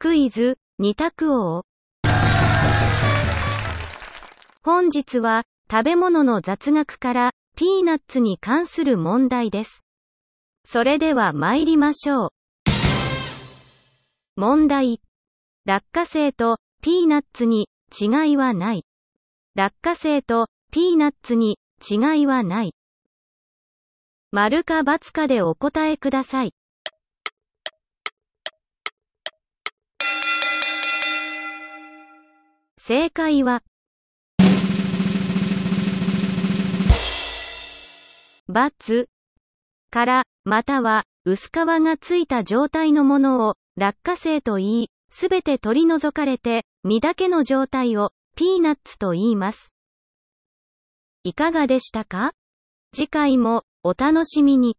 クイズ、二択王。本日は、食べ物の雑学から、ピーナッツに関する問題です。それでは参りましょう。問題。落花生とピーナッツに違いはない。落花生とピーナッツに違いはない。丸か×かでお答えください。正解は、×から、または、薄皮がついた状態のものを、落花生と言い、すべて取り除かれて、実だけの状態を、ピーナッツと言います。いかがでしたか？次回も、お楽しみに。